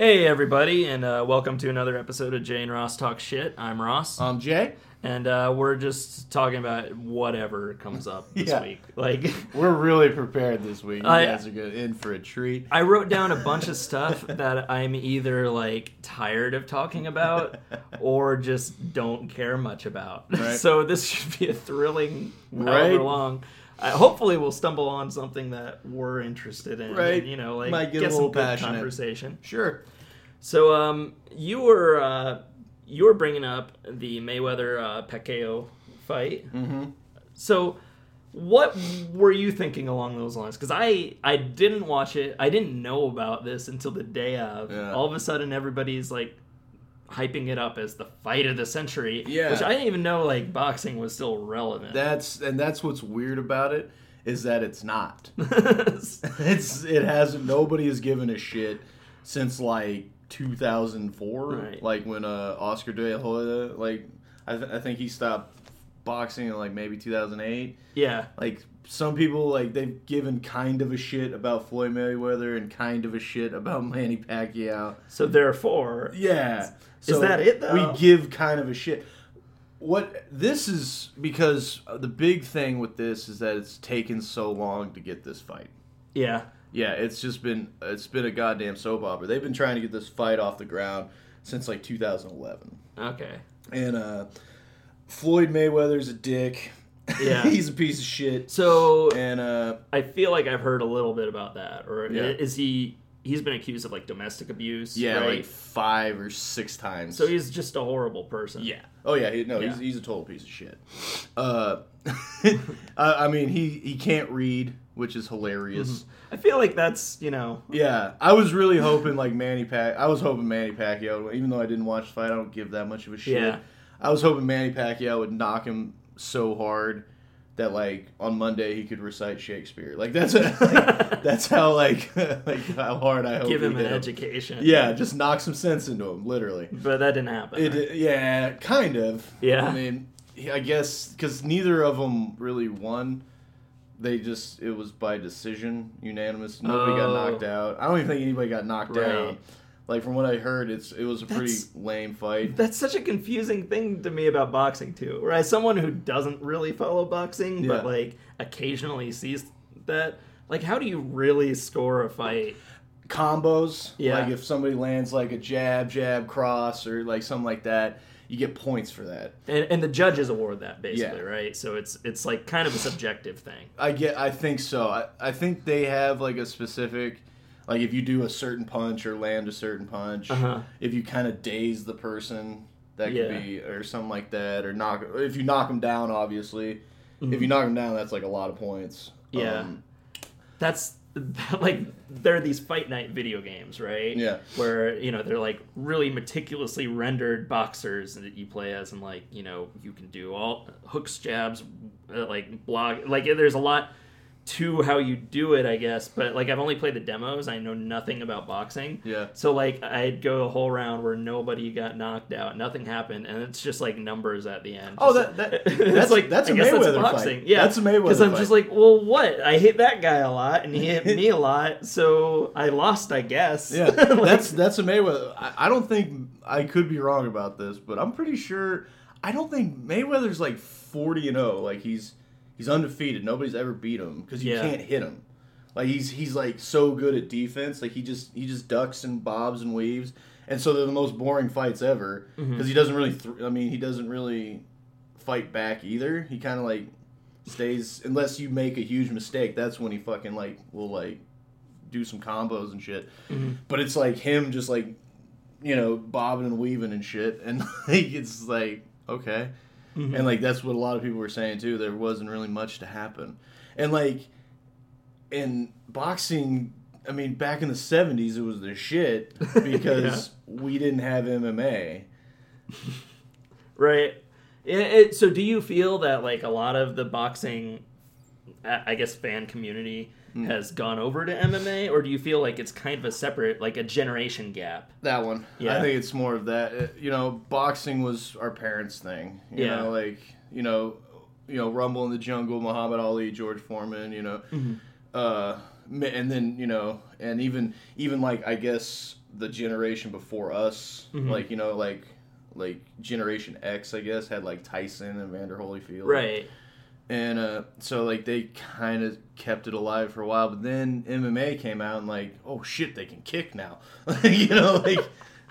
Hey, everybody, and uh, welcome to another episode of Jay and Ross Talk Shit. I'm Ross, I'm Jay, and uh, we're just talking about whatever comes up this Yeah. week. Like, we're really prepared this week. You I- guys are good, in for a treat. I wrote down a bunch of stuff that I'm either like tired of talking about or just don't care much about. Right. So this should be a thrilling, Right. however long. Uh, hopefully, we'll stumble on something that we're interested in. Right. and, you know, like Might get a get some little good passionate. conversation. Sure. So, um, you were uh, you were bringing up the Mayweather uh, Pacquiao fight. Mm-hmm. So, what were you thinking along those lines? Because I I didn't watch it. I didn't know about this until the day of. Yeah. All of a sudden, everybody's like hyping it up as the fight of the century. Yeah. Which I didn't even know like boxing was still relevant. That's and that's what's weird about it is that it's not. It's it hasn't. Nobody has given a shit since like 2004, Right. like when uh, Oscar De La Hoya, like I, th- I think he stopped boxing in like maybe 2008. yeah. Like some people, like they've given kind of a shit about Floyd Mayweather and kind of a shit about Manny Pacquiao. So therefore, Yeah. Is that it, though? We give kind of a shit. What this is because the big thing with this is that it's taken so long to get this fight. yeah. Yeah, it's just been it's been a goddamn soap opera. They've been trying to get this fight off the ground since like 2011. Okay. And uh Floyd Mayweather's a dick. Yeah. He's a piece of shit. So And uh I feel like I've heard a little bit about that. Or Yeah. is he? He's been accused of like domestic abuse. yeah, right? like 5 or 6 times. so he's just a horrible person. Yeah. Oh yeah. He, no, Yeah. he's he's a total piece of shit. Uh, I, I mean, he he can't read, which is hilarious. I feel like that's you know. Yeah, I was really hoping like Manny Pac. I was hoping Manny Pacquiao, even though I didn't watch the fight, I don't give that much of a shit. Yeah. I was hoping Manny Pacquiao would knock him so hard that like on Monday he could recite Shakespeare. Like that's like, that's how like like how hard I hope Give him an did. education. Yeah, just knock some sense into him, literally. But that didn't happen. It, right? yeah, kind of. Yeah. I mean, I guess because neither of them really won. They just it was by decision, unanimous. Nobody got Oh. knocked out. I don't even think anybody got knocked Right. down. Like from what I heard, it's it was a pretty That's- lame fight. That's such a confusing thing to me about boxing too. Where as someone who doesn't really follow boxing, but like occasionally sees that, like how do you really score a fight? Combos, Yeah. like if somebody lands like a jab, jab, cross, or like something like that, you get points for that. And, and the judges award that basically, Yeah. right? So it's it's like kind of a subjective thing. I get. I think so. I, I think they have like a specific, like if you do a certain punch or land a certain punch, Uh-huh. if you kind of daze the person, that could Yeah. be or something like that, or knock. If you knock them down, obviously, Mhm. if you knock them down, that's like a lot of points. Yeah. Um, That's like there are these fight night video games, right? Yeah. Where you know they're like really meticulously rendered boxers that you play as, and like you know you can do all hooks, jabs, uh, like block. Like there's a lot to how you do it, I guess. But like I've only played the demos. I know nothing about boxing. Yeah. So like I'd go a whole round where nobody got knocked out, nothing happened, and it's just like numbers at the end. Oh, Just- that- that- that's- like that's I a Mayweather that's fight. boxing. Yeah, That's a Mayweather Because I'm fight. just like, well, what? I hit that guy a lot, and he hit me a lot, so I lost, I guess. Yeah, Like, that's that's a Mayweather. I, I don't think I could be wrong about this, but I'm pretty sure. I don't think Mayweather's like 40 and 0. Like he's he's undefeated. Nobody's ever beat him because you Yeah. can't hit him. Like he's he's like so good at defense. Like he just he just ducks and bobs and weaves, and so they're the most boring fights ever because Mm-hmm. he doesn't really. Th- I mean, he doesn't really fight back either. He kind of like stays unless you make a huge mistake. That's when he fucking like will like do some combos and shit. Mm-hmm. But it's like him just like you know bobbing and weaving and shit, and like it's like okay, Mm-hmm. and like that's what a lot of people were saying too. There wasn't really much to happen, and like in boxing. I mean, back in the '70s, it was the shit because we didn't have MMA. right. It, it, so, do you feel that like a lot of the boxing, I guess, fan community Hmm. has gone over to MMA, or do you feel like it's kind of a separate, like a generation gap? That one. Yeah. I think it's more of that. Uh, You know, boxing was our parents' thing. You Yeah. know, like, you know, you know, Rumble in the Jungle, Muhammad Ali, George Foreman, you know. Mm-hmm. Uh, and then you know, and even even like I guess the generation before us, Mhm. like you know, like like Generation X, I guess had like Tyson and Evander Holyfield, Right. And uh, so like they kind of kept it alive for a while, but then MMA came out and like, oh shit, they can kick now, you know, like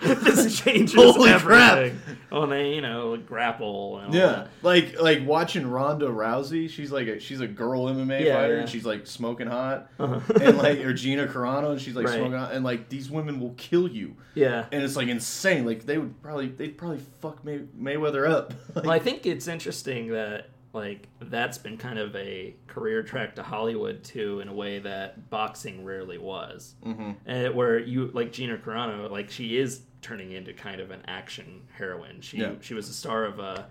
this changes Holy crap. everything. Oh, and they, you know, grapple. And Yeah, that. like like watching Ronda Rousey. She's like a, she's a girl MMA Yeah, fighter, yeah. and she's like smoking hot, Uh-huh. and like or Gina Carano, and she's like Right. smoking hot, and like these women will kill you, yeah. and it's like insane. Like they would probably they'd probably fuck May, Mayweather up. Like, Well, I think it's interesting that like that's been kind of a career track to Hollywood too, in a way that boxing rarely was. mhm. And where you like Gina Carano, like she is turning into kind of an action heroine. She Yeah. she was a star of uh,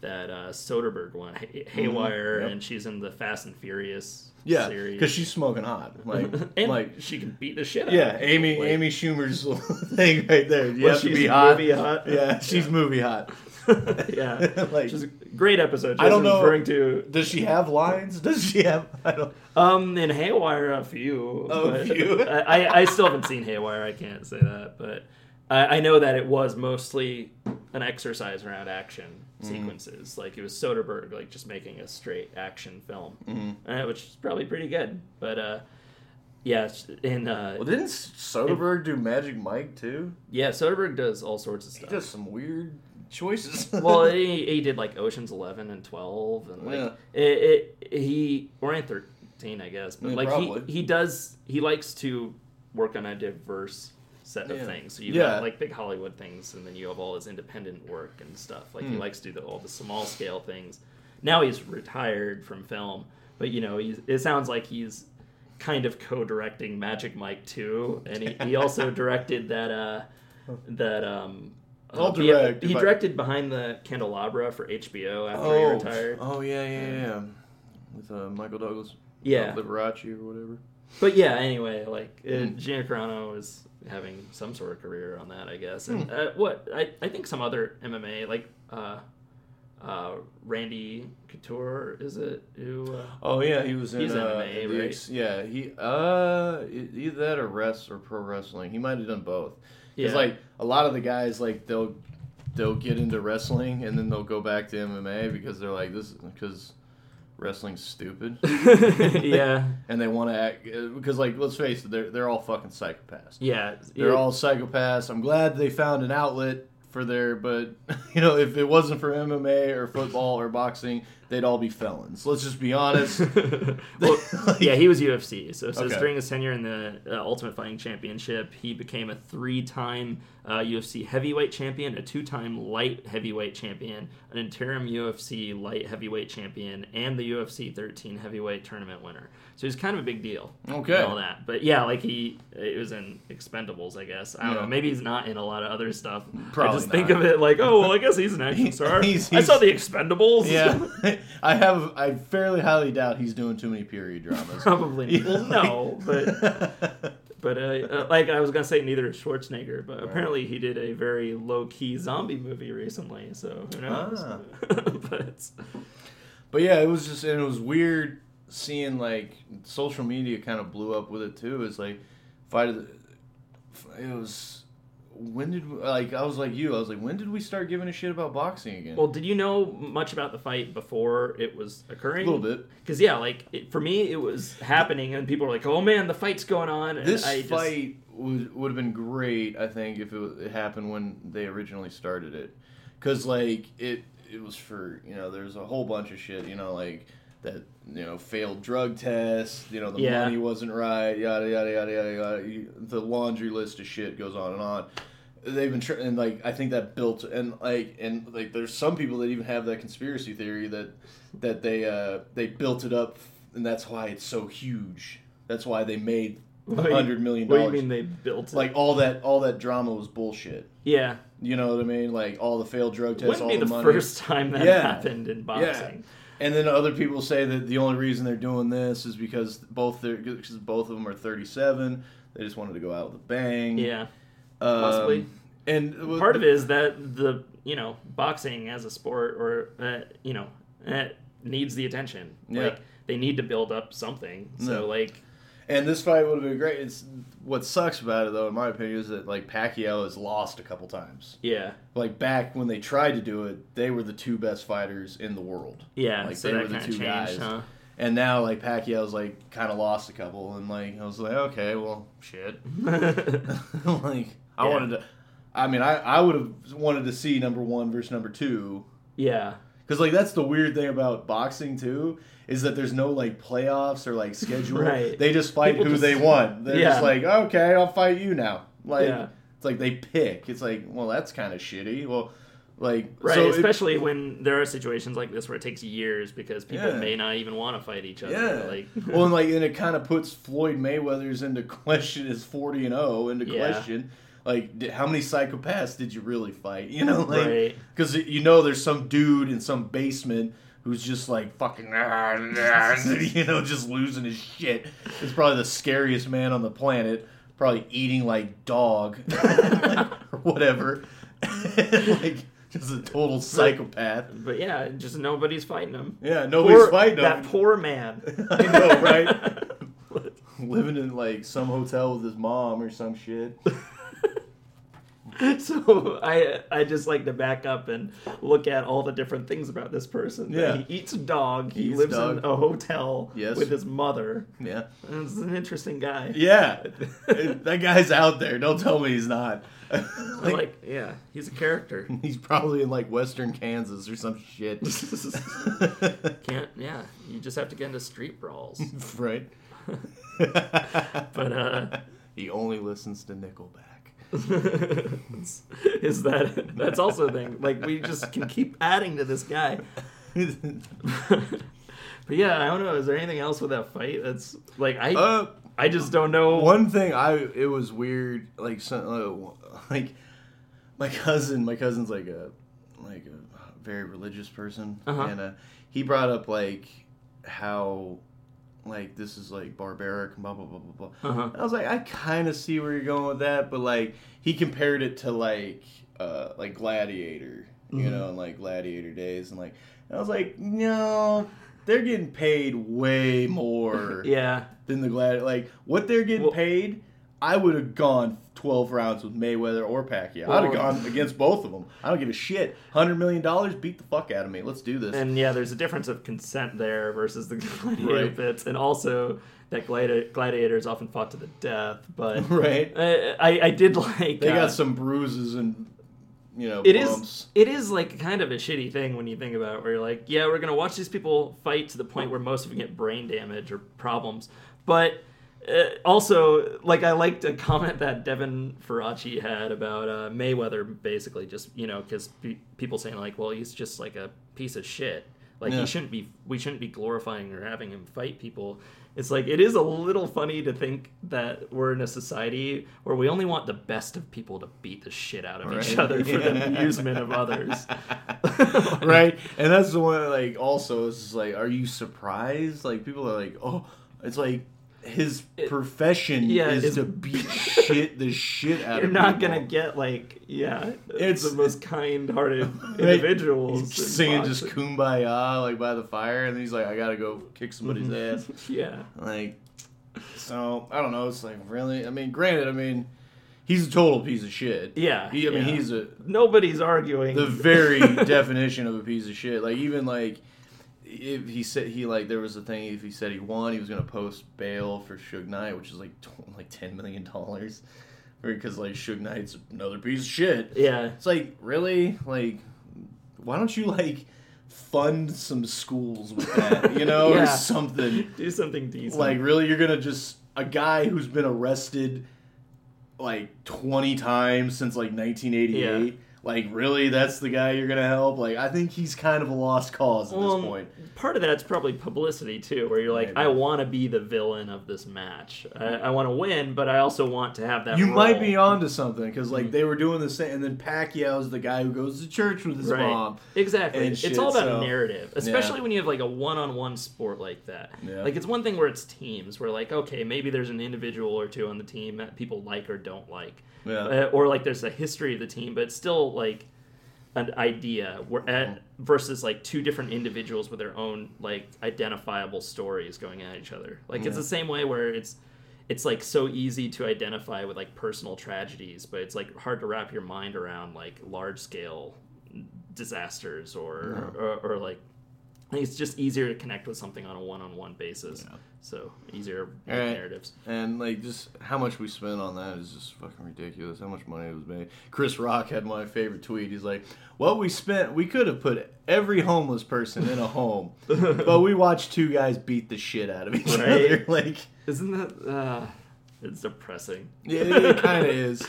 that uh, Soderbergh one, Hay- Haywire, Yep. and she's in the Fast and Furious yeah, series. because she's smoking hot. Like and like she can beat the shit out. yeah, of Amy. Like, Amy Schumer's thing right there. You Well, have to she's be hot. movie hot. Yeah, she's movie hot. yeah, Like- which is a great episode. I don't know- Referring to Does she have lines? Does she have? I don't. Um, in Haywire, a few. Oh, a few. I, I- still haven't seen Haywire. I can't say that, but I, I know that it was mostly an exercise around action Mm-hmm. sequences. Like it was Soderbergh, like just making a straight action film, Mhm. uh, which is probably pretty good. But uh, yeah, in uh, Well, didn't Soderbergh do Magic Mike too? yeah, Soderbergh does all sorts of He stuff. does some weird choices. well, he, he did like Ocean's Eleven and Twelve, and like Yeah. it, it. He or in thirteen, I guess. But Yeah, like probably. he he does he likes to work on a diverse set of Yeah. things. So you Yeah. got like big Hollywood things, and then you have all his independent work and stuff. Like he Hmm. likes to do the, all the small scale things. Now he's retired from film, but you know he's, it sounds like he's kind of co-directing Magic Mike too, and he, he also directed that uh that um. I'll uh, he- He, if I- directed Behind the Candelabra for HBO after he oh, retired. oh yeah, yeah, yeah. With uh, Michael Douglas, Yeah. Liberace or whatever. But yeah, anyway, like Mm. Gina Carano is having some sort of career on that, I guess. And uh, what I, I think some other MMA like uh, uh, Randy Couture is it who? Uh, Oh yeah, he was in. He's uh, MMA, the right? ex- yeah, he uh either that or rest or pro wrestling. He might have done both. Because yeah, like a lot of the guys, like they'll they'll get into wrestling and then they'll go back to MMA because they're like this because wrestling's stupid. yeah, and they want to act uh, because like let's face it, they're they're all fucking psychopaths. yeah, They're it- all psychopaths. I'm glad they found an outlet for their, but you know, if it wasn't for MMA or football or boxing, they'd all be felons. Let's just be honest. well, Like- yeah, he was UFC. So, so Okay. during his tenure in the uh, Ultimate Fighting Championship, he became a three-time uh, UFC heavyweight champion, a two-time light heavyweight champion, an interim UFC light heavyweight champion, and the UFC 13 heavyweight tournament winner. So he's kind of a big deal. Okay. all that. But yeah, like he, it was in Expendables, I guess. I don't Yeah. know. Maybe he's not in a lot of other stuff. I Probably just think of it like, oh well, I guess he's an action star. he's- I saw the Expendables. yeah, I have. I fairly highly doubt he's doing too many period dramas. Probably. Well, no, but but uh, uh, like I was gonna say, neither is Schwarzenegger, but apparently he did a very low key zombie movie recently. So who knows? Ah. but But yeah, it was just and it was weird seeing like social media kind of blew up with it too. It's like fight of the, it was when did we, like I was like you I was like when did we start giving a shit about boxing again? well, did you know much about the fight before it was occurring? a little bit. Because yeah, like it, for me, it was happening, and people were like, "Oh man, the fight's going on." And This I just- fight would would have been great, I think, if it, it happened when they originally started it, because like it it was for you know there's a whole bunch of shit you know like that you know failed drug test you know the Yeah. money wasn't right yada yada yada yada yada the laundry list of shit goes on and on. They've been tr- and like I think that built and like and like there's some people that even have that conspiracy theory that that they uh they built it up and that's why it's so huge. That's why they made you- hundred million What do dollars. you mean they built it? Like all that, all that drama was bullshit. yeah, You know what I mean? Like all the failed drug tests, wouldn't all be the, the money. first time that Yeah. happened in boxing. And then other people say that the only reason they're doing this is because both they're because both of them are 37. They just wanted to go out with a bang. Yeah. Um, possibly. And part of it is that the you know boxing as a sport or uh, you know uh, needs the attention Yeah. like they need to build up something so No. like And this fight would have been great. It's what sucks about it, though, in my opinion, is that like Pacquiao has lost a couple times. Yeah, Like back when they tried to do it, they were the two best fighters in the world. yeah. Like, so they were the two changed, guys. huh? And now like Pacquiao's like kind of lost a couple, and like I was like, okay, well, shit. like I Yeah. wanted to. I mean, I I would have wanted to see number one versus number two. yeah, Because like that's the weird thing about boxing too is that there's no like playoffs or like schedule. Right. They just fight People who just- they want. They're Yeah. just like, okay, I'll fight you now. Like Yeah. it's like they pick. It's like, well, that's kind of shitty. Well, like right. so it- Especially when there are situations like this where it takes years because people Yeah. may not even want to fight each other. yeah. Like, well, and like and it kind of puts Floyd Mayweather's into question as forty and zero into Yeah. question. Like, di- how many psychopaths did you really fight? You know, like Right. because you know there's some dude in some basement who's just like fucking, you know, just losing his shit. It's probably the scariest man on the planet. Probably eating like dog or whatever. like just a total psychopath. but yeah, just nobody's fighting him. Yeah, nobody's Poor- fighting him. that poor man. I know, right? Living in like some hotel with his mom or some shit. so I I just like to back up and look at all the different things about this person. Yeah. he eats a dog. He lives dog. in a hotel Yes. with his mother. Yeah. And It's an interesting guy. Yeah. that guy's out there. Don't tell me he's not. Like, like, yeah, he's a character. he's probably in like Western Kansas or some shit. Can't yeah, you just have to get into street brawls. right? But uh he only listens to Nickelback. is that that's also a thing. Like we just can keep adding to this guy. but yeah, I don't know. Is there anything else with that fight that's like I uh, I just don't know. One thing I it was weird like some, uh, like my cousin my cousin's like a like a very religious person Uh-huh. and uh, he brought up like how like this is like barbaric and blah blah blah blah blah. Uh-huh. I was like I kind of see where you're going with that, but like he compared it to like uh like Gladiator, you Mhm. know, in like Gladiator days and like I was like no. They're getting paid way more Yeah. than the Gladiator. Like what they're getting Well- paid, I would have gone twelve rounds with Mayweather or Pacquiao. I'd have gone against both of them. I don't give a shit. Hundred million dollars, beat the fuck out of me. Let's do this. And yeah, there's a difference of consent there versus the gladiator Right. bits, and also that gladi- gladiators often fought to the death. But right? I, I, I did like They uh, got some bruises and you know It is. bumps. It is like kind of a shitty thing when you think about it, where you're like, yeah, we're gonna watch these people fight to the point where most of them get brain damage or problems, but also like I liked a comment that Devin Faraci had about uh, Mayweather, basically just you know because pe- people saying like, well, he's just like a piece of shit. Like Yeah. he shouldn't be. We shouldn't be glorifying or having him fight people. It's like it is a little funny to think that we're in a society where we only want the best of people to beat the shit out of each other for the amusement of others. right? And that's the one. Like, also, it's like, are you surprised? Like, people are like, oh, it's like his It- profession yeah, is to beat shit the shit out of You're not people. gonna get like yeah, It's- the most kind-hearted individuals He's in singing just kumbaya like by the fire, and he's like, I gotta go kick somebody's mm-hmm. ass. yeah. Like, so I don't know. It's like really. I mean, granted, I mean, he's a total piece of shit. Yeah, He, I mean, yeah. he's a Nobody's arguing. the very definition of a piece of shit. Like even like if he said he like there was a thing if he said he won, he was gonna post bail for Suge Knight, which is like tw- like ten million dollars, because like Suge Knight's another piece of shit. yeah, It's like really like why don't you like fund some schools with that, you know, or something. do something decent. Like really, you're gonna just a guy who's been arrested like 20 times since like 1988. Yeah. Like really, that's the guy you're gonna help? Like I think he's kind of a lost cause at Well, this point. part of that's probably publicity too, where you're like, Maybe. I want to be the villain of this match. I, I want to win, but I also want to have that. You might role. be onto something because like Mhm. they were doing the same, and then Pacquiao's the guy who goes to church with his Right. mom. Exactly. it's shit, all about so- narrative, especially when you have like a one-on-one sport like that. Yeah. Like it's one thing where it's teams, where like okay, maybe there's an individual or two on the team that people like or don't like, Yeah. uh, or like there's a history of the team, but it's still like an idea where at, mm-hmm. versus like two different individuals with their own like identifiable stories going at each other. Like it's the same way where it's it's like so easy to identify with like personal tragedies, but it's like hard to wrap your mind around like large scale disasters or, or or like I think it's just easier to connect with something on a one-on-one basis. Yeah. So easier right. narratives. And like just how much we spent on that is just fucking ridiculous. How much money was made. Chris Rock had my favorite tweet. He's like, "Well, we spent. We could have put every homeless person in a home, but we watched two guys beat the shit out of each Right. other. Like, Isn't that uh, it's depressing? yeah, it kind of is.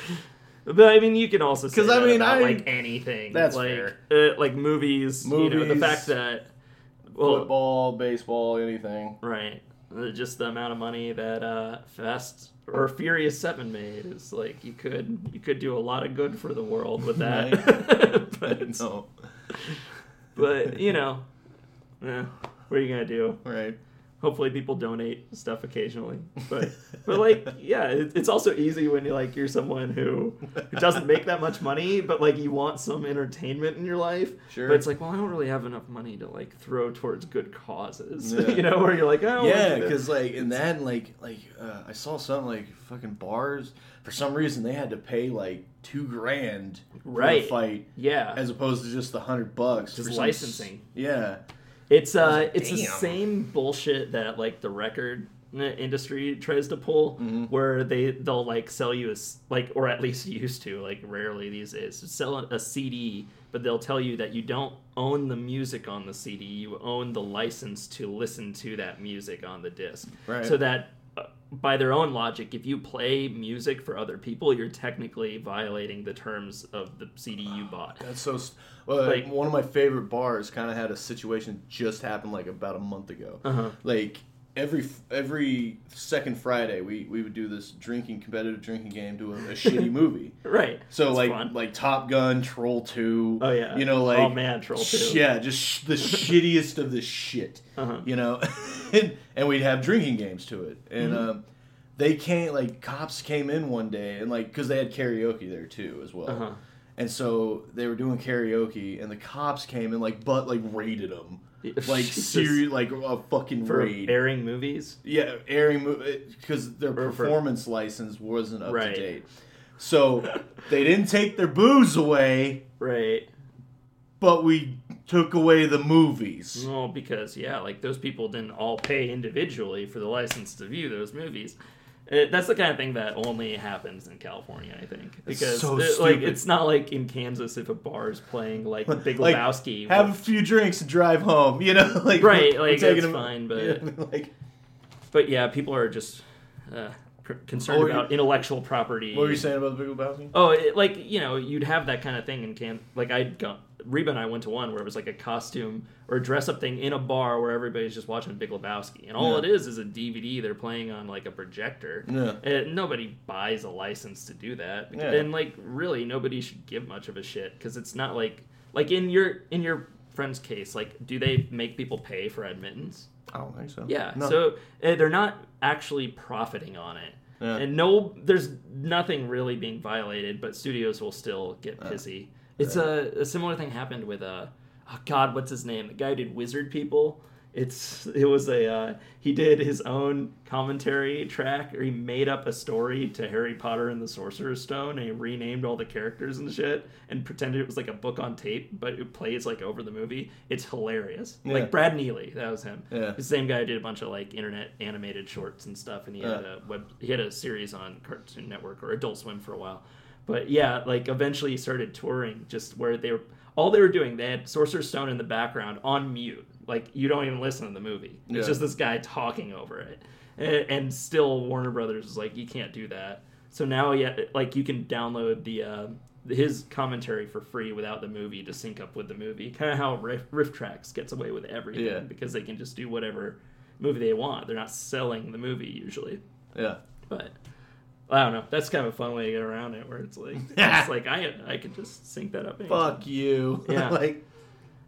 But I mean, you can also say 'Cause, I mean, I- like anything. That's like, fair. Uh, like movies, You know, the fact that Football, baseball, anything. right, uh, just the amount of money that uh, Fast or Furious Seven made is like you could you could do a lot of good for the world with that. but no, but you know, eh, what are you gonna do? right? Hopefully people donate stuff occasionally but but like yeah it, it's also easy when you like you're someone who who doesn't make that much money but like you want some entertainment in your life Sure. but it's like well i don't really have enough money to like throw towards good causes Yeah. you know where you're like oh Yeah, because like in that, and, like like uh, I saw something like fucking bars. For some reason, they had to pay like two grand for Right. the fight, yeah as opposed to just the hundred bucks. Just for some licensing. Yeah, It's uh, it's the same bullshit that like the record uh, industry tries to pull, Mm-hmm. where they they'll like sell you a like, or at least used to, like rarely these days, sell a, a CD, but they'll tell you that you don't own the music on the CD, you own the license to listen to that music on the disc, Right. so that. By their own logic, if you play music for other people, you're technically violating the terms of the CD you bought. that's so. st- Well, Like- one of my favorite bars kind of had a situation just happen like about a month ago. Uh-huh. Like every every second Friday, we we would do this drinking competitive drinking game to a, a shitty movie. Right. So It's like fun. like Top Gun, Troll Two. Oh, yeah. You know like Oh, man, Troll 2. Yeah, just sh- the shittiest of the shit. Uh-huh. You know, and, and we'd have drinking games to it, and Mm-hmm. um, they came like cops came in one day and like because they had karaoke there too as well. Uh-huh. And so they were doing karaoke, and the cops came and like but like raided them, like serious, like a fucking for raid. airing movies. Yeah, airing movies eh, because their for- performance license wasn't up Right. to date. So they didn't take their booze away, Right. but we took away the movies. Well, because yeah, like those people didn't all pay individually for the license to view those movies. Uh that's the kind of thing that only happens in California, I think, because so it- like it's not like in Kansas if a bar is playing like Big Like, Lebowski. Have a few drinks and drive home. You know, like Right, we're like, that's them- fine, but- yeah, like but yeah, people are just uh, concerned Oh, you- about intellectual property. what were you saying about the Big Lebowski? Oh, it, like you know, you'd have that kind of thing in can. Like I'd go, Reba and I went to one where it was like a costume or a dress up thing in a bar where everybody's just watching Big Lebowski, and all Yeah. it is is a DVD they're playing on like a projector. Yeah. And nobody buys a license to do that, Yeah. and like really nobody should give much of a shit because it's not like like in your in your friend's case, like do they make people pay for admittance? I don't think so. Yeah. No. So uh, they're not actually profiting on it. Yeah. And no, there's nothing really being violated, but studios will still get pissy. It's a, a similar thing happened with uh, oh God, what's his name? The guy who did Wizard People. It's it was a uh, he did his own commentary track, or he made up a story to Harry Potter and the Sorcerer's Stone, and he renamed all the characters and shit, and pretended it was like a book on tape, but it plays like over the movie. It's hilarious. Yeah. Like Brad Neely, that was him. Yeah. The same guy who did a bunch of like internet animated shorts and stuff, and he had Yeah. a web. He had a series on Cartoon Network or Adult Swim for a while. But yeah, like eventually he started touring, just where they were all they were doing. They had Sorcerer's Stone in the background on mute, like you don't even listen to the movie. It's Yeah. just this guy talking over it, and, and still Warner Brothers is like, you can't do that. So now, yeah, like you can download the. Uh, his commentary for free without the movie to sync up with the movie. Kind of how Riff, RiffTrax gets away with everything Yeah. because they can just do whatever movie they want. They're not selling the movie usually. Yeah. But I don't know. That's kind of a fun way to get around it, where it's like, it's like I I could just sync that up. anytime. Fuck you. Yeah. like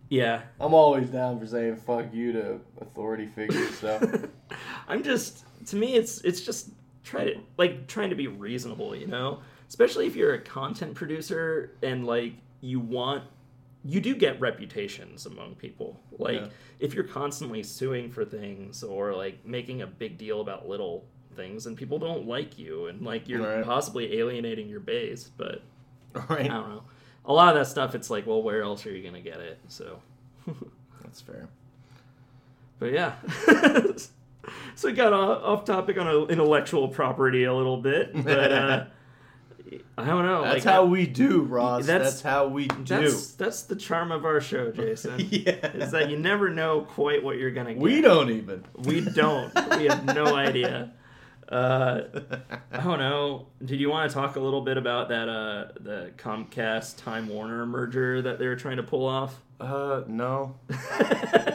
Yeah. I'm always down for saying fuck you to authority figures. So I'm just to me it's it's just try to like trying to be reasonable, you know? Especially if you're a content producer and like you want you do get reputations among people. Like Yeah. if you're constantly suing for things or like making a big deal about little things and people don't like you and like you're Right. possibly alienating your base but i don't know a lot of that stuff it's like well where else are you gonna get it so That's fair. but yeah so we got off, topic on intellectual property a little bit but uh i don't know That's like, how we do, Ross. That's- That's, how we do. that's that's the charm of our show jason yeah. is that you never know quite what you're gonna get we don't even. We don't. we have no idea. Uh, I don't know. Did you want to talk a little bit about that uh, the Comcast Time Warner merger that they were trying to pull off? Uh, no.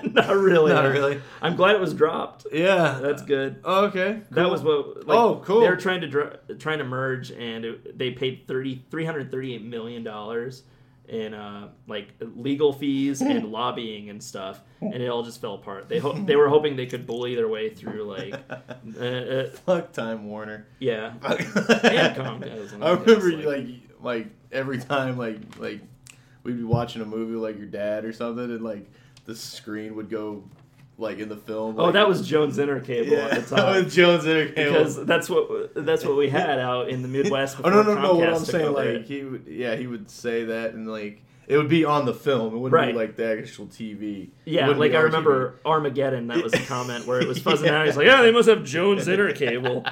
Not really. Not really. I'm glad it was dropped. Yeah. That's good. Oh, okay. That cool. was what. Like, Oh, cool. They were trying to dr- trying to merge, and it, they paid 30, 338 million dollars in uh, like legal fees and lobbying and stuff, and it all just fell apart. They ho- they were hoping they could bully their way through like, uh, uh, Fuck Time Warner. yeah, and Comcast. I remember It's like, like every time like like we'd be watching a movie like your dad or something and like the screen would go like in the film. Oh, like- that was Jones Intercable yeah, at the time. Jones Intercable. Because that's what that's what we had out in the Midwest. oh no no no! What I'm saying like he would yeah he would say that and like it would be on the film. It wouldn't Right. be like the actual TV. Yeah, like I remember Armageddon. That was a comment where it was fuzzing out. He's like, "Yeah, they must have Jones Intercable."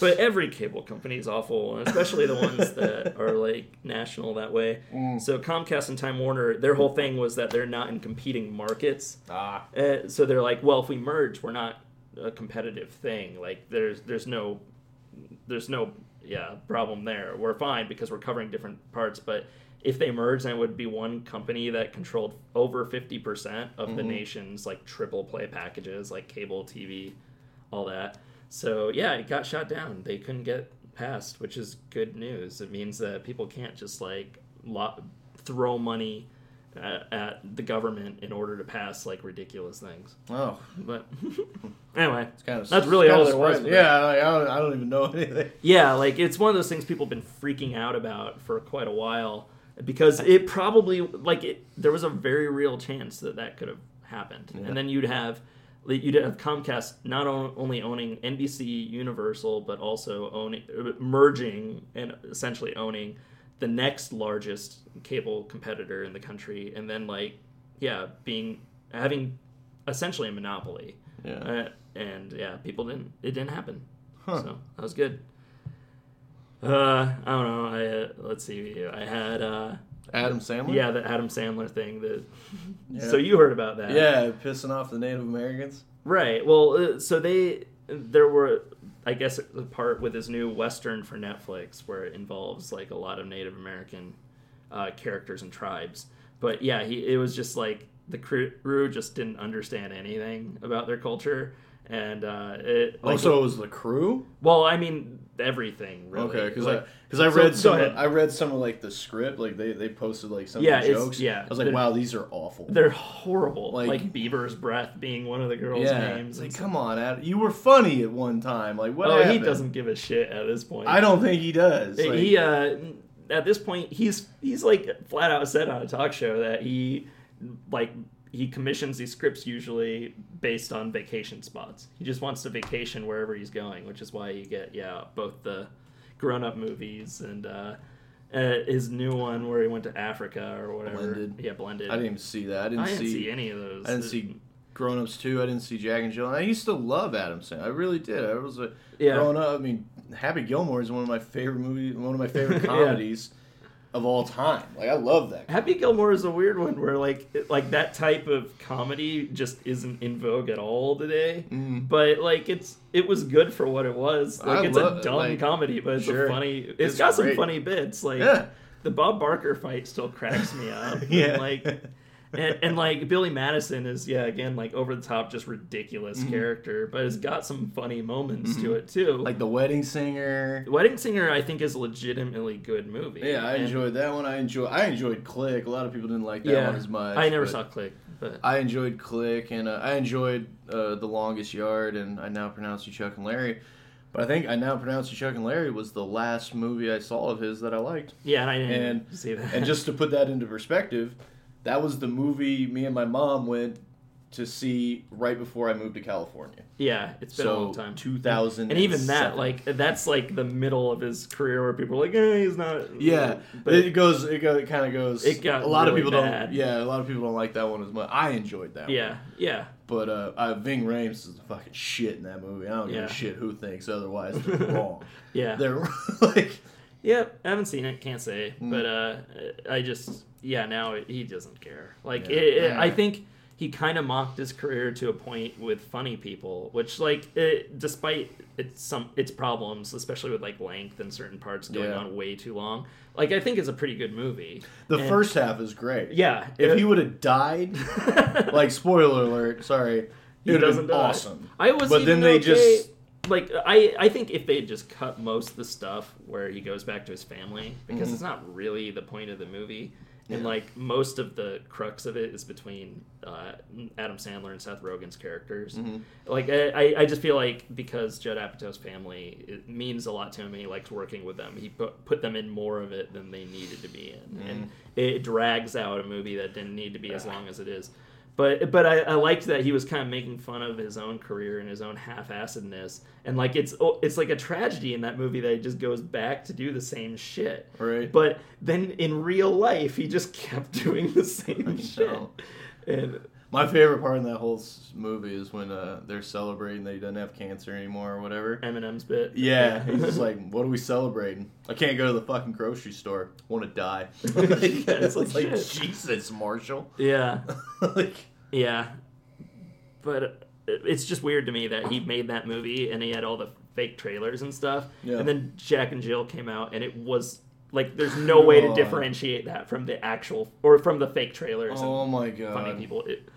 But every cable company is awful, and especially the ones that are like national that way. Mm. So Comcast and Time Warner, their whole thing was that they're not in competing markets. Ah. Uh, so they're like, well, if we merge, we're not a competitive thing. Like there's there's no there's no yeah problem there. We're fine because we're covering different parts. But if they merge, then it would be one company that controlled over fifty percent of the Mhm. nation's like triple play packages, like cable TV, all that. So yeah, it got shot down. They couldn't get passed, which is good news. It means that people can't just like lo- throw money at, at the government in order to pass like ridiculous things. Oh, But anyway, kind of That's really all there was surprising. with it. Yeah, like, I, don't, I don't even know anything. yeah, like it's one of those things people have been freaking out about for quite a while because it probably like it, there was a very real chance that that could have happened, Yeah. and then you'd have you'd have Comcast not only owning NBC Universal but also owning merging and essentially owning the next largest cable competitor in the country, and then like yeah, being having essentially a monopoly. Yeah. Uh, and yeah, people didn't. It didn't happen. Huh. So that was good. Uh, I don't know. I uh, let's see. I had uh, Adam Sandler. yeah, the Adam Sandler thing. That Yeah. so you heard about that? Yeah, pissing off the Native Americans. Right. Well, uh, so they there were I guess a part with his new western for Netflix where it involves like a lot of Native American uh, characters and tribes. But yeah, he it was just like the crew just didn't understand anything about their culture. And uh, it like, also, it was the crew. Well, I mean everything. Really. Okay, because like, I because I so- read some ahead. I read some of like the script like they they posted like some Yeah, of the jokes. yeah, I was like, wow, these are awful. they're horrible. Like, Like- Beaver's breath being one of the girls' yeah, names. like come on, Adam, you were funny at one time. Like what? oh, he doesn't give a shit at this point. I don't think he does. Like, he uh, at this point he's he's like flat out said on a talk show that he like he commissions these scripts usually based on vacation spots. He just wants to vacation wherever he's going, which is why you get yeah both the grown up movies and uh, uh, his new one where he went to Africa or whatever. Blended. Yeah, blended. I didn't even see that. I didn't, I didn't see, see any of those. I didn't see Grown Ups too. I didn't see Jack and Jill. And I used to love Adam Sandler. I really did. I was a, Yeah. growing up. I mean, Happy Gilmore is one of my favorite movies. One of my favorite Yeah. Of all time. Like I love that. Happy Gilmore is a weird one where like like that type of comedy just isn't in vogue at all today. Mm. But like it's it was good for what it was. Like I it's a dumb like, comedy, but it's sure. a funny. it's It's got some funny bits. Like Yeah. the Bob Barker fight still cracks me up. Yeah. And, like and, and like Billy Madison is yeah again like over the top just ridiculous character, but it's got some funny moments to it too. Mm-hmm. Like The Wedding Singer. the Wedding Singer, I think is a legitimately good movie. Yeah, I And- enjoyed that one. I enjoy. I enjoyed Click. A lot of people didn't like that Yeah, one as much. I never saw Click, but I enjoyed Click, and uh, I enjoyed uh, The Longest Yard, and I now pronounce you Chuck and Larry. But I think I now pronounce you Chuck and Larry was the last movie I saw of his that I liked. yeah, and I didn't And- see that. And just to put that into perspective, that was the movie me and my mom went to see right before I moved to California. Yeah, it's been so a long time. 2000 and even that, like that's like the middle of his career where people are like, eh, he's not. yeah, but it goes. It go. It kind of goes. It got a lot really of people bad. don't. Yeah, a lot of people don't like that one as much. I enjoyed that. one. yeah, yeah, But uh, uh, Ving Rhames is the fucking shit in that movie. I don't give Yeah. a shit who thinks otherwise. They're wrong. yeah. They're like, Yep, I haven't seen it, can't say, Mm. but uh, I just yeah, now he doesn't care. Like Yeah. it, it- Yeah. I think he kind of mocked his career to a point with funny people, which like it, despite its some its problems, especially with like length and certain parts going Yeah. on way too long, like I think it's a pretty good movie. the And- first half is great. yeah, If he would have died, like spoiler alert, sorry, He it would have doesn't been die. awesome. I was, But even then they okay- just- like I I think if they had just cut most of the stuff where he goes back to his family because Mhm. it's not really the point of the movie. And Yeah. like most of the crux of it is between uh, Adam Sandler and Seth Rogen's characters. Mhm. Like I, I- I just feel like because Judd Apatow's family it means a lot to him. and He likes working with them. He put put them in more of it than they needed to be in, Mm-hmm. and it drags out a movie that didn't need to be as long as it is. But but I, I liked that he was kind of making fun of his own career and his own half-assedness, and like it's oh, it's like a tragedy in that movie that he just goes back to do the same shit. Right. But then in real life, he just kept doing the same shit. And My favorite part in that whole movie is when uh, they're celebrating that he doesn't have cancer anymore or whatever. Eminem's bit. Yeah, he's just like, "What are we celebrating? I can't go to the fucking grocery store. Want to die?" like, Yeah, it's like, like. Jesus, Marshall. yeah, like, yeah. But uh, it's just weird to me that he made that movie and he had all the fake trailers and stuff, Yeah. and then Jack and Jill came out and it was like there's no way to Oh. differentiate that from the actual or from the fake trailers oh and my funny god. people. It,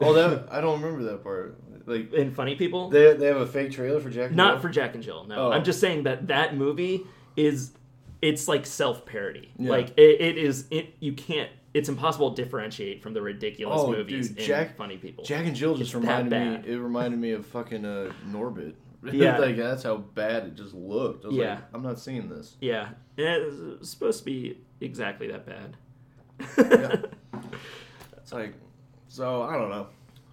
Oh, that I don't remember that part. Like, in funny people. they they have a fake trailer for Jack. and Not Jill? for Jack and Jill. No, Oh. I'm just saying that that movie is it's like self parody. Yeah. Like it, it is. It you can't. It's impossible to differentiate from the ridiculous Oh, movies dude, Jack- funny people. Jack and Jill just It's reminded me. It reminded me of fucking uh, Norbit. Yeah. like that's how bad it just looked. I was Yeah. like, I'm not seeing this. Yeah, yeah, it's supposed to be exactly that bad. Yeah. It's like, so I don't know.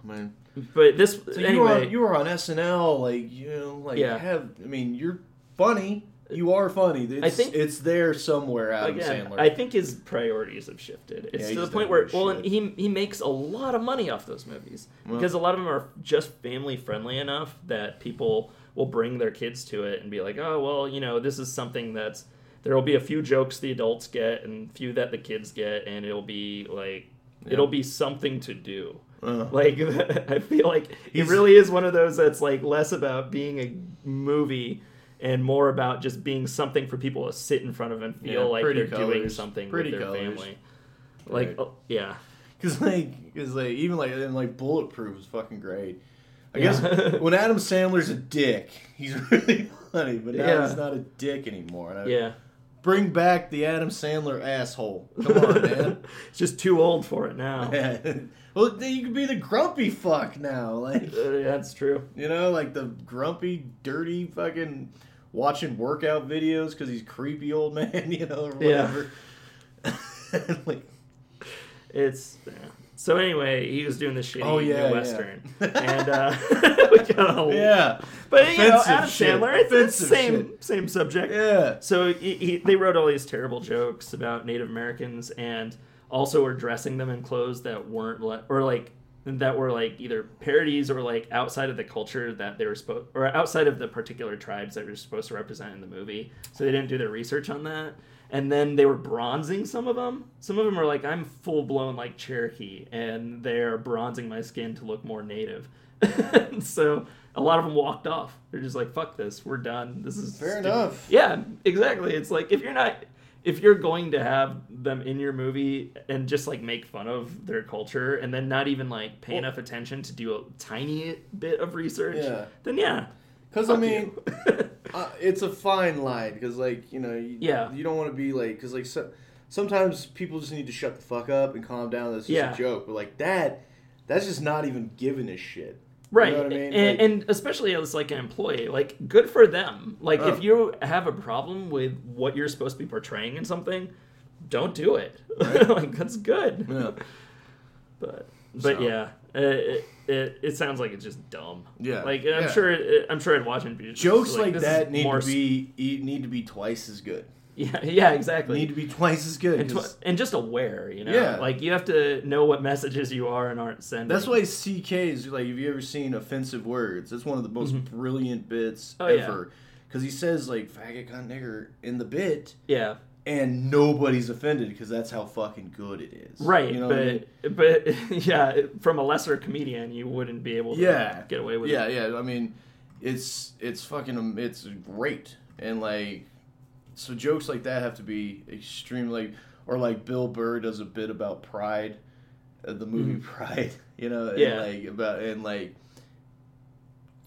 I mean, But this so you were anyway. on, you were on SNL, like you know, like Yeah. have. I mean, you're funny. You are funny. It's, think- it's there somewhere. Adam Again, Sandler. I think his priorities have shifted. It's Yeah, to the point where, well, and he he makes a lot of money off those movies Well- because a lot of them are just family friendly enough that people will bring their kids to it and be like, oh, well, you know, this is something that's there will be a few jokes the adults get and few that the kids get, and it'll be like it'll be something to do. Uh, Like I feel like it He's- really is one of those that's like less about being a movie and more about just being something for people to sit in front of and feel Yeah, like they're doing something pretty with their colors. family. Like Right. oh, yeah. Cause like, cause like, even like, and like, Bulletproof is fucking great. I Yeah. guess when Adam Sandler's a dick, he's really funny, but now Yeah. he's not a dick anymore. And I- Yeah. Bring back the Adam Sandler asshole. Come on, man. it's just too old for it now. well, you could be the grumpy fuck now, like Uh, that's true. you know, like the grumpy, dirty fucking watching workout videos because he's creepy old man, you know, or Yeah. whatever. like, It's yeah. So anyway, he was doing this shitty Oh, yeah, new yeah. western, and uh, we got a, yeah, But you know, Adam shit. Sandler, it's the same shit. same subject. yeah. So he, he, they wrote all these terrible jokes about Native Americans, and also were dressing them in clothes that weren't le- or like that were like either parodies or like outside of the culture that they were supposed or outside of the particular tribes that were supposed to represent in the movie. So they didn't do their research on that. And then they were bronzing some of them. Some of them are like, I'm full blown like Cherokee, and they're bronzing my skin to look more native. so a lot of them walked off. They're just like, fuck this, we're done. This is Fair stupid." enough. Yeah, exactly. It's like if you're not if you're going to have them in your movie and just like make fun of their culture and then not even like pay Well- enough attention to do a tiny bit of research, Yeah. then yeah. Because I mean, uh, it's a fine line because like you know you, Yeah. you don't want to be like because like so, sometimes people just need to shut the fuck up and calm down that's just Yeah. a joke but like that that's just not even giving a shit right. you know I mean? and, Like- and especially as like an employee, like good for them. Like Oh. if you have a problem with what you're supposed to be portraying in something, don't do it. Right. like that's good. yeah But but So. yeah, it, it it sounds like it's just dumb. Yeah, like I'm yeah. sure it, I'm sure I'd watch it. and be just Jokes like, is that need more to be need to be twice as good. Yeah, yeah, exactly. Need to be twice as good. and, tw- and just aware, you know. Yeah. Like you have to know what messages you are and aren't sending. That's why CK is like. Have you ever seen offensive words? That's one of the most brilliant bits Mm-hmm. Oh, ever. Because he says like faggot, cunt, nigger in the bit, Yeah. and nobody's offended because that's how fucking good it is. Right, You know what I mean? but but yeah, from a lesser comedian, you wouldn't be able to Yeah. get away with yeah, it. yeah. I mean, it's it's fucking it's great, and like, so jokes like that have to be extremely or like Bill Burr does a bit about Pride, uh, the movie Pride, you know, and Mm-hmm. Yeah. like about and like,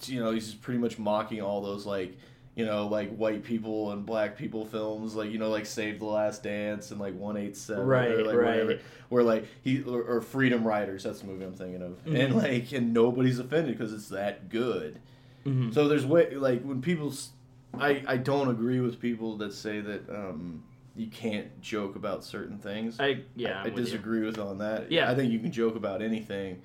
you know, he's just pretty much mocking all those like. You know, like white people and black people films, like you know, like Save the Last Dance and like One Eight Seven, Right, or like right. whatever where like he or, or Freedom Writers. That's the movie I'm thinking of, Mhm. and like and nobody's offended because it's that good. Mhm. So there's way like when people, I I don't agree with people that say that um you can't joke about certain things. I yeah, I you. disagree with on that. Yeah. I think you can joke about anything.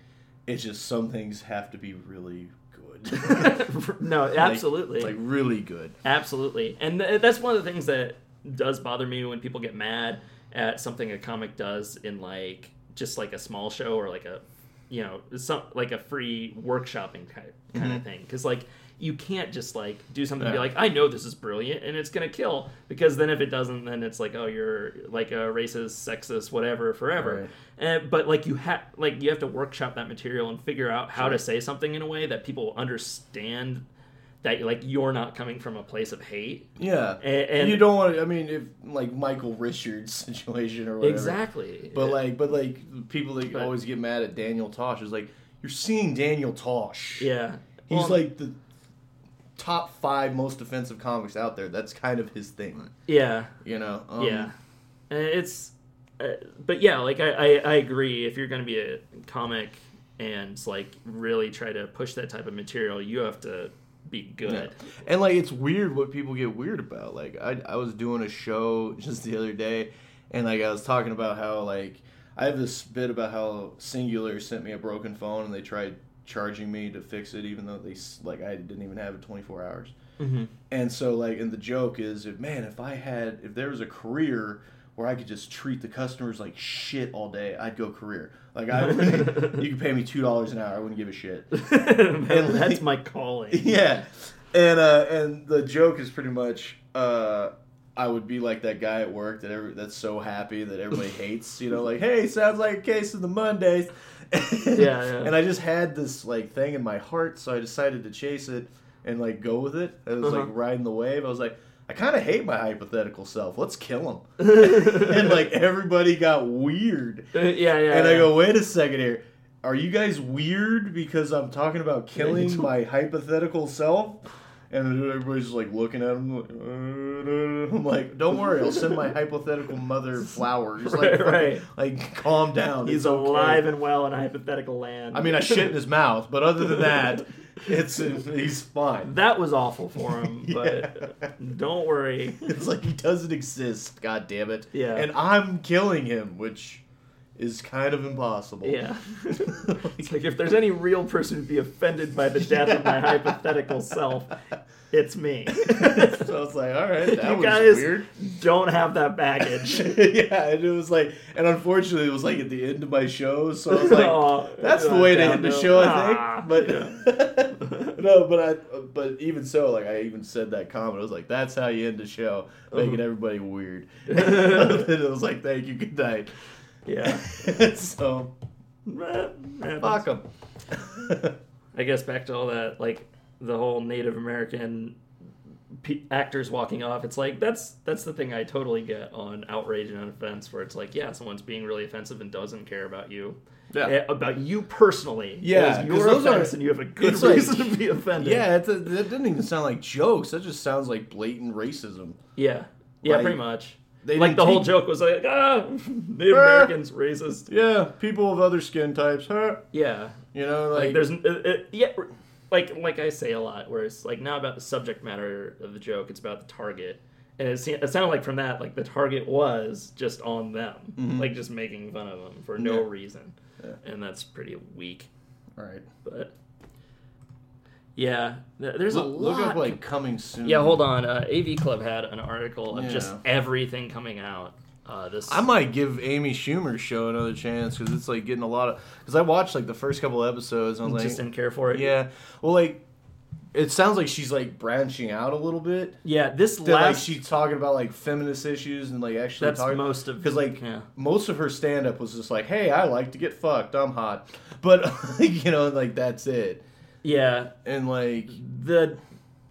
It's just some things have to be really good. no, absolutely, like really good. absolutely, and th- that's one of the things that does bother me when people get mad at something a comic does in like just like a small show or like a you know some like a free workshopping type kind of thing because like you can't just like do something and be like i know this is brilliant and it's gonna kill because then if it doesn't then it's like oh you're like a racist sexist whatever forever and, eh, but like you have like you have to workshop that material and figure out how to say something in a way that people understand that like you're not coming from a place of hate Yeah. and, and you don't want to. I mean, if like Michael Richards situation or whatever. exactly But like, but like people that But- always get mad at Daniel Tosh is like, you're seeing Daniel Tosh. yeah He's Well, like the top five most offensive comics out there. That's kind of his thing, yeah you know. Um, yeah it's uh, but yeah like I, I i agree if you're gonna be a comic and like really try to push that type of material you have to be good Yeah. And like it's weird what people get weird about. Like I I was doing a show just the other day and like I was talking about how like I have this bit about how Cingular sent me a broken phone and they tried charging me to fix it even though they like I didn't even have it 24 hours. Mhm. And so like and the joke is if man if I had if there was a career where I could just treat the customers like shit all day, I'd go career. Like I wouldn't- you could pay me $2 an hour, I wouldn't give a shit. And that's my calling yeah, and uh, and the joke is pretty much uh, I would be like that guy at work that every, that's so happy that everybody hates. You know, like hey, sounds like a case of the Mondays. Yeah, yeah. And I just had this like thing in my heart, so I decided to chase it and like go with it. I was Uh-huh. like riding the wave. I was like. I kind of hate my hypothetical self. Let's kill him. and like everybody got weird. yeah yeah And I go, wait a second here. Are you guys weird because I'm talking about killing my hypothetical self? And everybody's just like looking at him. Like, uh, I'm like, don't worry, I'll send my hypothetical mother flowers. Like, Right, fucking- right. like calm down. he's It's okay. alive and well in a hypothetical land I mean, I shit in his mouth, but other than that, it's he's fine. that was awful for him but Yeah. don't worry It's like he doesn't exist. God damn it. Yeah. And I'm killing him, which is kind of impossible. Yeah. it's like if there's any real person who'd be offended by the death of my hypothetical self, it's me. so it's like, all right, that you was guys weird. don't have that baggage. yeah, and it was like, and unfortunately, it was like at the end of my show, so I was like, Oh, that's the uh, way to end the show, I Ah, think. But no, but I, but even so, like I even said that comment. I was like, that's how you end the show, making Uh-huh. everybody weird. and it was like, thank you, good night. yeah. so fuck them. I guess back to all that, like the whole Native American pe actors walking off. It's like that's that's the thing I totally get on outrage and offense, where it's like, yeah, someone's being really offensive and doesn't care about you, Yeah. Eh, about you personally. Yeah, It was 'cause your those are- offense, and you have a good it's like- reason to be offended. Yeah, it's a, that didn't even sound like jokes. That just sounds like blatant racism. Yeah. Yeah, Like, pretty much. They like didn't the whole joke was like, ah, Native. Americans racist. Yeah, people of other skin types, huh? Yeah. You know, Like, like, there's it, it, yeah, like like I say a lot, where it's like not about the subject matter of the joke, it's about the target. And it, se- it sounded like from that, like the target was just on them, like just making fun of them for no Mm-hmm. Yeah. reason, Yeah. and that's pretty weak. Right. but yeah, th- there's Look, a look lot. up like coming soon. yeah, hold on. Uh, AV Club had an article of just everything coming out. Uh, this I might give Amy Schumer's show another chance because it's like getting a lot of. Because I watched like the first couple episodes and I was just like, didn't care for it. yeah. Well, like, it sounds like she's like branching out a little bit. yeah. This That like last she's talking about like feminist issues and like actually that's talking most of because like yeah. most of her stand up was just like, hey, I like to get fucked, I'm hot, but you know like that's it, Yeah, and like the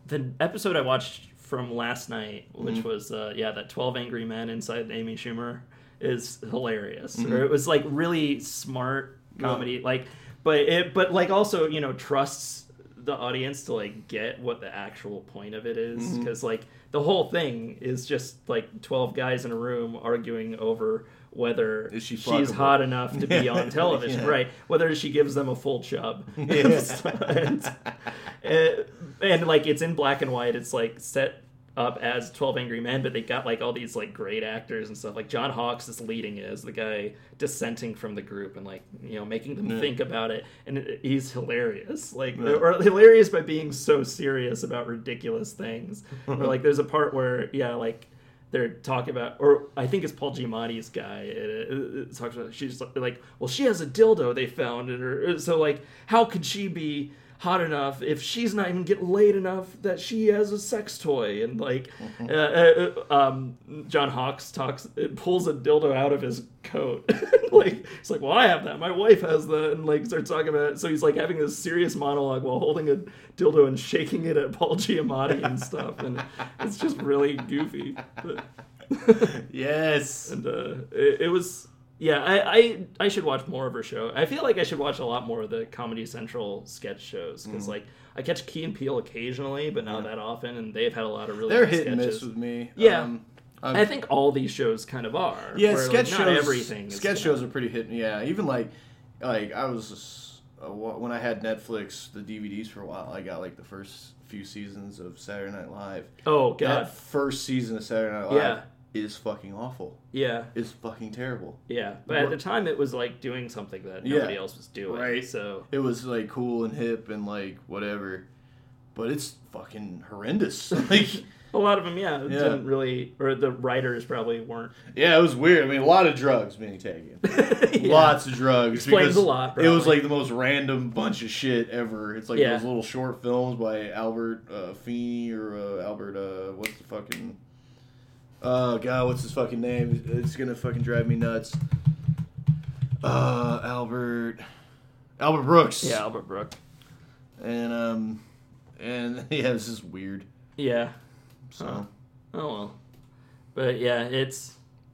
the episode I watched from last night, which Mm-hmm. was uh, yeah that Twelve Angry Men inside Amy Schumer, is hilarious. Mm-hmm. Or it was like really smart comedy, like but it but like also you know trusts the audience to like get what the actual point of it is Mm-hmm. because like the whole thing is just like 12 guys in a room arguing over whether she she's hot enough to be on television Yeah. right whether she gives them a full chub Yeah. and, and, and, like it's in black and white it's like set up as 12 angry men but they got like all these like great actors and stuff like john hawkes is leading it as the guy dissenting from the group and like you know making them Yeah. think about it and it, he's hilarious like Yeah. or hilarious by being so serious about ridiculous things or like there's a part where yeah like they're talking about, or I think it's Paul Giamatti's guy. It, it, it talks about she's like, well, she has a dildo they found in her. So like, how could she be hot enough if she's not even getting laid enough that she has a sex toy? And like, uh, uh, uh, um, John Hawkes talks, it pulls a dildo out of his coat. like, it's like, well, I have that. My wife has that, and like starts talking about it. So he's like having this serious monologue while holding a dildo and shaking it at Paul Giamatti and stuff, and it's just really goofy. But, yes, and uh, it, it was yeah I, I i should watch more of her show i feel like i should watch a lot more of the comedy central sketch shows because Mm-hmm. like i catch key and Peele occasionally but not that often and they've had a lot of really they're good hit and miss sketches with me. Yeah. Um, I'm- think all these shows kind of are Yeah, sketch like, not shows. everything is sketch shows are pretty hit. Yeah, even like, like I was just, uh, when I had Netflix, the DVDs for a while. I got like the first few seasons of Saturday Night Live. oh That god first season of Saturday Night Live Yeah. Is fucking awful. yeah It's fucking terrible. yeah but at the time it was like doing something that Yeah. nobody else was doing Right. so It was like cool and hip and like whatever, but it's fucking horrendous. like, a lot of them yeah, Yeah. didn't really or the writers probably weren't yeah, it was weird. I mean, a lot of drugs being taken. Yeah. Lots of drugs. Explains because a lot, It was like the most random bunch of shit ever. It's like Yeah. those little short films by Albert uh, Feeney or uh, Albert. Uh, what's the fucking? Oh god, what's his fucking name? It's gonna fucking drive me nuts. Uh, Albert. Albert Brooks. yeah albert brook And um, and yeah, this is weird. yeah So Huh. Oh well, but yeah, it's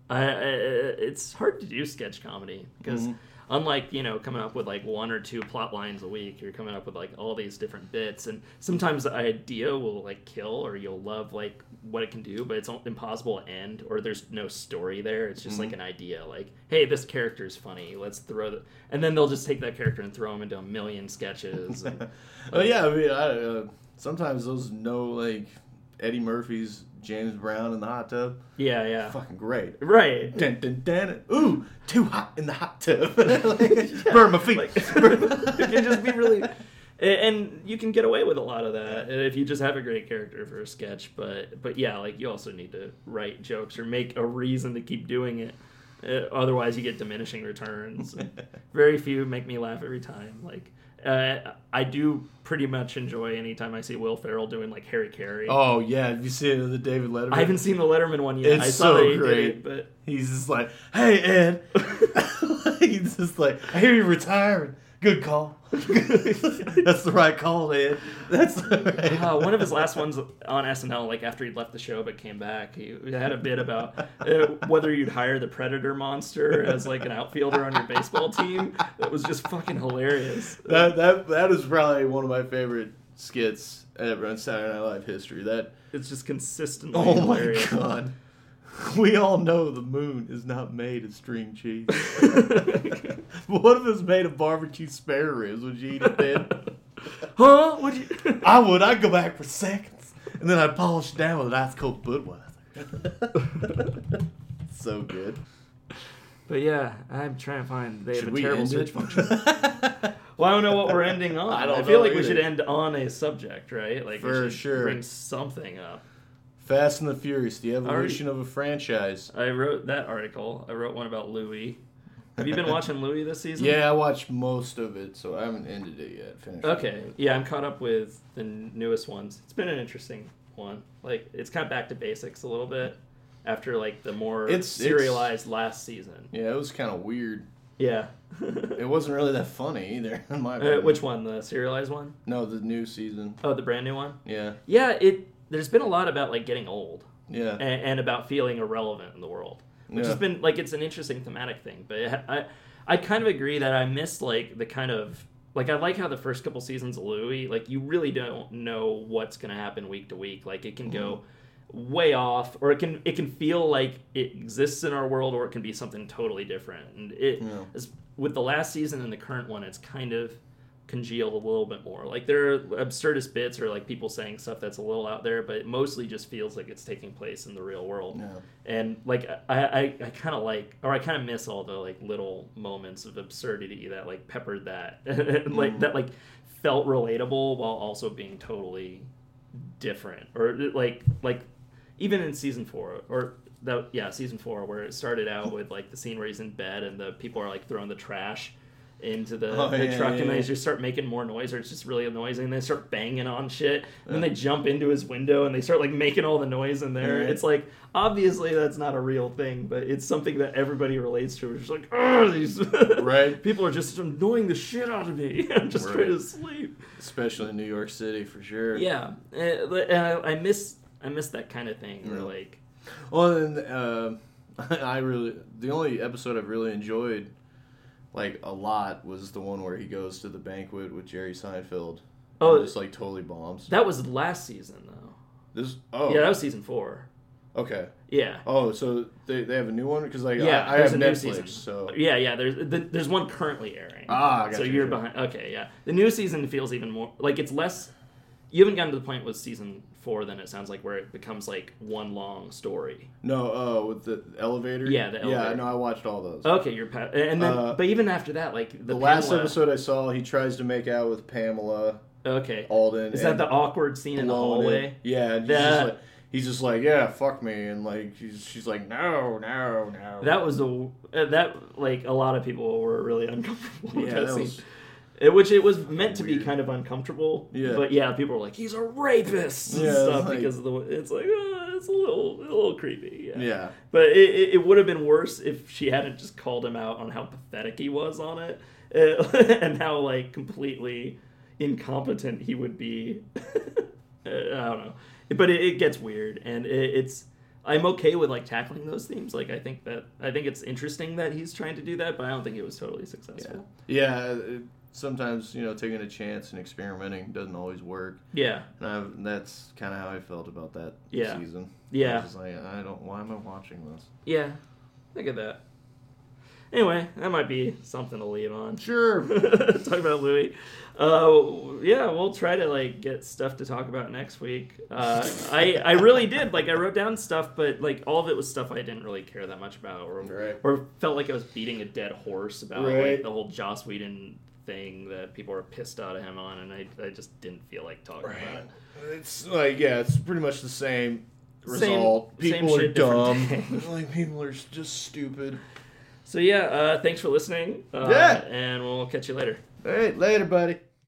I, I it's hard to do sketch comedy because Mhm. Unlike you know coming up with like one or two plot lines a week, you're coming up with like all these different bits, and sometimes the idea will like kill or you'll love like what it can do, but it's impossible to end or there's no story there. It's just like an idea, like hey, this character's funny, let's throw the, and then they'll just take that character and throw him into a million sketches. And, Oh yeah, I mean, I, uh, sometimes those no like Eddie Murphy's James Brown in the hot tub, yeah, yeah, fucking great. right. Dun, dun, dun, ooh, too hot in the hot tub. Like, Burn my feet. Like, it can just be really and you can get away with a lot of that if you just have a great character for a sketch but but yeah like you also need to write jokes or make a reason to keep doing it uh, otherwise you get diminishing returns very few make me laugh every time like uh, I do pretty much enjoy anytime I see Will Ferrell doing like Harry Caray. oh yeah, have you seen the David Letterman? I haven't seen the Letterman one yet. It's I saw so that he great. it, but He's just like, hey Ed, he's just like, I hear you're retiring. Good call. That's the right call, Ed. That's the right. Uh, one of his last ones on SNL, like after he'd left the show but came back, he had a bit about uh, whether you'd hire the Predator monster as like an outfielder on your baseball team. That was just fucking hilarious. that that that is probably one of my favorite skits ever on Saturday Night Live history. That It's just consistently oh my hilarious. god, we all know the moon is not made of string cheese. but what if it's made of barbecue spare ribs? Would you eat it then? huh? Would you? I would. I'd go back for seconds, and then I'd polish it down with an ice cold Budweiser. so good. But yeah, I'm trying to find. They have a we terrible end search it? function. Well, I don't know what we're ending on. I I, don't feel know like we should end on a subject, right? Like For we should sure. bring something up. Fast and the Furious, the evolution of a franchise. I wrote that article. I wrote one about Louie. Have you been watching Louie this season? Yeah, I watched most of it, so I haven't ended it yet. Finished. it. Okay. Yeah, I'm caught up with the newest ones. It's been an interesting one. Like it's kind of back to basics a little bit after like the more It's- serialized last season. Yeah, it was kind of weird. Yeah. It wasn't really that funny either, in my Uh, opinion. which one? The serialized one? No, the new season. Oh, the brand new one. Yeah, Yeah. It. There's been a lot about like getting old yeah, and, and about feeling irrelevant in the world, which Yeah. has been like it's an interesting thematic thing. But it, I, I kind of agree that I miss like the kind of like I like how the first couple seasons of Louie, like you really don't know what's gonna happen week to week. Like it can go mm-hmm. way off, or it can it can feel like it exists in our world, or it can be something totally different. And it Yeah. is- with the last season and the current one, it's kind of congealed a little bit more. Like there are absurdist bits or like people saying stuff that's a little out there, but it mostly just feels like it's taking place in the real world. yeah. And like I, I, I kind of like, or I kind of miss all the like little moments of absurdity that like peppered that, like Mhm. that like felt relatable while also being totally different, or like like even in season four or that yeah season four where it started out with like the scene where he's in bed and the people are like throwing the trash into the, Oh, the yeah, truck yeah, and they yeah. just start making more noise or it's just really annoying. and they start banging on shit and then they jump into his window and they start like making all the noise in there Right. it's like obviously that's not a real thing but it's something that everybody relates to it's just like oh these Right. people are just annoying the shit out of me i'm just trying to sleep Especially in New York City for sure. yeah and I, miss i miss that kind of thing where Yeah. like Well, and uh, I really the only episode I've really enjoyed like a lot was the one where he goes to the banquet with Jerry Seinfeld. Oh. and just like totally bombs. that was last season though This oh yeah that was season four okay yeah oh so they, they have a new one because like Yeah, I, I have Netflix so Yeah, yeah. There's the, there's one currently airing. Ah, so gotcha, you're gotcha. behind. Okay, yeah. The new season feels even more like it's less. You haven't gotten to the point with season four, then it sounds like where it becomes like one long story. no uh with the elevator Yeah, the elevator. yeah no I watched all those. Okay, you're pa- and then, Uh, but even after that, like the, the last Pamela- episode I saw, he tries to make out with Pamela Okay, Adlon. is that the awkward scene in the hallway? it. Yeah, and he's That- just like he's just like yeah, fuck me, and like she's she's like no, no, no. That was a uh, that like a lot of people were really uncomfortable with Yeah, that, that scene. It- which it was meant to be kind of uncomfortable. Yeah. But yeah, people were like, "He's a rapist" and Yeah, stuff like- because of the. It's like uh, it's a little a little creepy. Yeah. yeah. But it, it, would have been worse if she hadn't just called him out on how pathetic he was on it, uh, and how like completely incompetent he would be. Uh, I don't know, but it, it gets weird, and it, it's. I'm okay with like tackling those themes. Like I think that I think it's interesting that he's trying to do that, but I don't think it was totally successful. yeah. It, sometimes you know taking a chance and experimenting doesn't always work, Yeah, and I've, that's kind of how I felt about that Yeah. season. Yeah. I was just like I don't. Why am I watching this? yeah, look at that. Anyway, that might be something to leave on. Sure. talk about Louie. Uh, yeah, we'll try to like get stuff to talk about next week. Uh, I I really did like I wrote down stuff, but like all of it was stuff I didn't really care that much about, or Right. or felt like I was beating a dead horse about Right. like the whole Joss Whedon thing that people are pissed out of him on, and I I just didn't feel like talking about it. It's like yeah, it's pretty much the same Same- result. same people are shit, dumb. like people are just stupid. So yeah, uh, thanks for listening. Uh, Yeah. and we'll catch you later. All right, later, buddy.